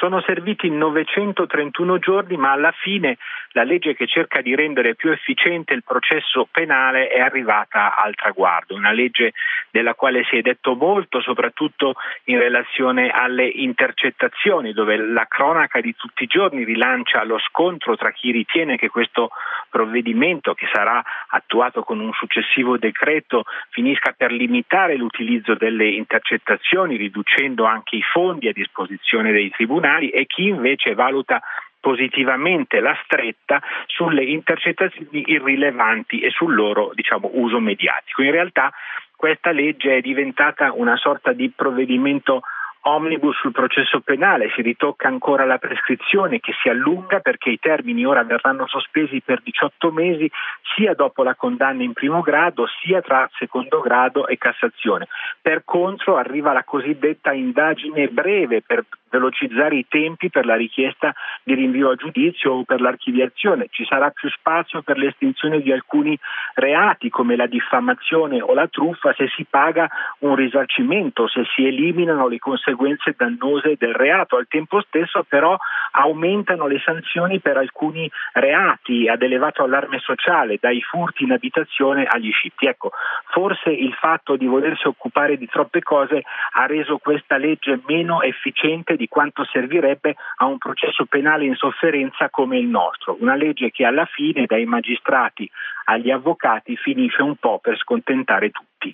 Sono serviti 931 giorni, ma alla fine la legge che cerca di rendere più efficiente il processo penale è arrivata al traguardo, una legge della quale si è detto molto, soprattutto in relazione alle intercettazioni, dove la cronaca di tutti i giorni rilancia lo scontro tra chi ritiene che questo provvedimento, che sarà attuato con un successivo decreto, finisca per limitare l'utilizzo delle intercettazioni, riducendo anche i fondi a disposizione dei tribunali, e chi invece valuta positivamente la stretta sulle intercettazioni irrilevanti e sul loro diciamo, uso mediatico. In realtà questa legge è diventata una sorta di provvedimento omnibus sul processo penale, si ritocca ancora la prescrizione che si allunga perché i termini ora verranno sospesi per 18 mesi sia dopo la condanna in primo grado sia tra secondo grado e Cassazione. Per contro arriva la cosiddetta indagine breve per velocizzare i tempi per la richiesta di rinvio a giudizio o per l'archiviazione. Ci sarà più spazio per l'estinzione di alcuni reati come la diffamazione o la truffa se si paga un risarcimento, se si eliminano le conseguenze dannose del reato. Al tempo stesso però aumentano le sanzioni per alcuni reati ad elevato allarme sociale, dai furti in abitazione agli scitti. Ecco, forse il fatto di volersi occupare di troppe cose ha reso questa legge meno efficiente di quanto servirebbe a un processo penale in sofferenza come il nostro, una legge che alla fine dai magistrati agli avvocati finisce un po' per scontentare tutti.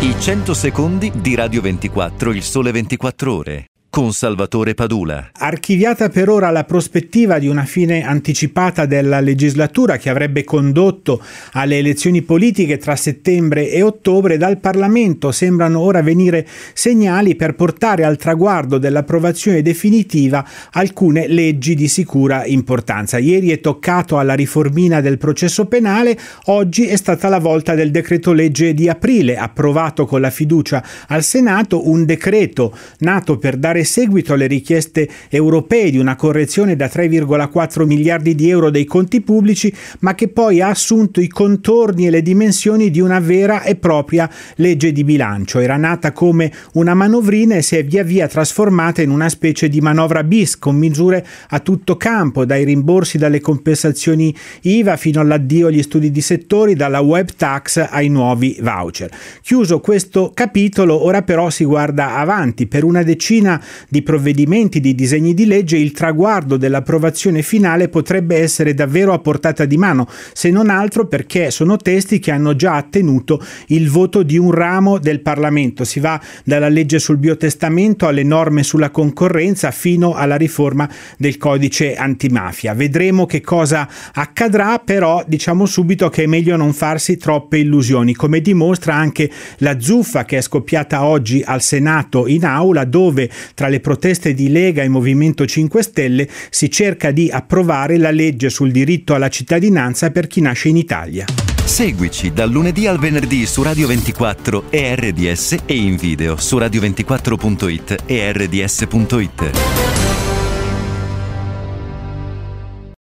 I 100 secondi di Radio 24, il sole 24 ore con Salvatore Padula. Archiviata per ora la prospettiva di una fine anticipata della legislatura che avrebbe condotto alle elezioni politiche tra settembre e ottobre, dal Parlamento sembrano ora venire segnali per portare al traguardo dell'approvazione definitiva alcune leggi di sicura importanza. Ieri è toccato alla riformina del processo penale, oggi è stata la volta del decreto legge di aprile, approvato con la fiducia al Senato, un decreto nato per dare seguito alle richieste europee di una correzione da 3,4 miliardi di euro dei conti pubblici, ma che poi ha assunto i contorni e le dimensioni di una vera e propria legge di bilancio. Era nata come una manovrina e si è via via trasformata in una specie di manovra bis con misure a tutto campo, dai rimborsi dalle compensazioni IVA fino all'addio agli studi di settori, dalla web tax ai nuovi voucher. Chiuso questo capitolo, ora però si guarda avanti. Per una decina di provvedimenti, di disegni di legge, il traguardo dell'approvazione finale potrebbe essere davvero a portata di mano, se non altro perché sono testi che hanno già ottenuto il voto di un ramo del Parlamento. Si va dalla legge sul biotestamento alle norme sulla concorrenza fino alla riforma del codice antimafia. Vedremo che cosa accadrà, però diciamo subito che è meglio non farsi troppe illusioni, come dimostra anche la zuffa che è scoppiata oggi al Senato in aula, dove tra tra le proteste di Lega e Movimento 5 Stelle si cerca di approvare la legge sul diritto alla cittadinanza per chi nasce in Italia. Seguici dal lunedì al venerdì su Radio 24 e RDS e in video su radio24.it e rds.it.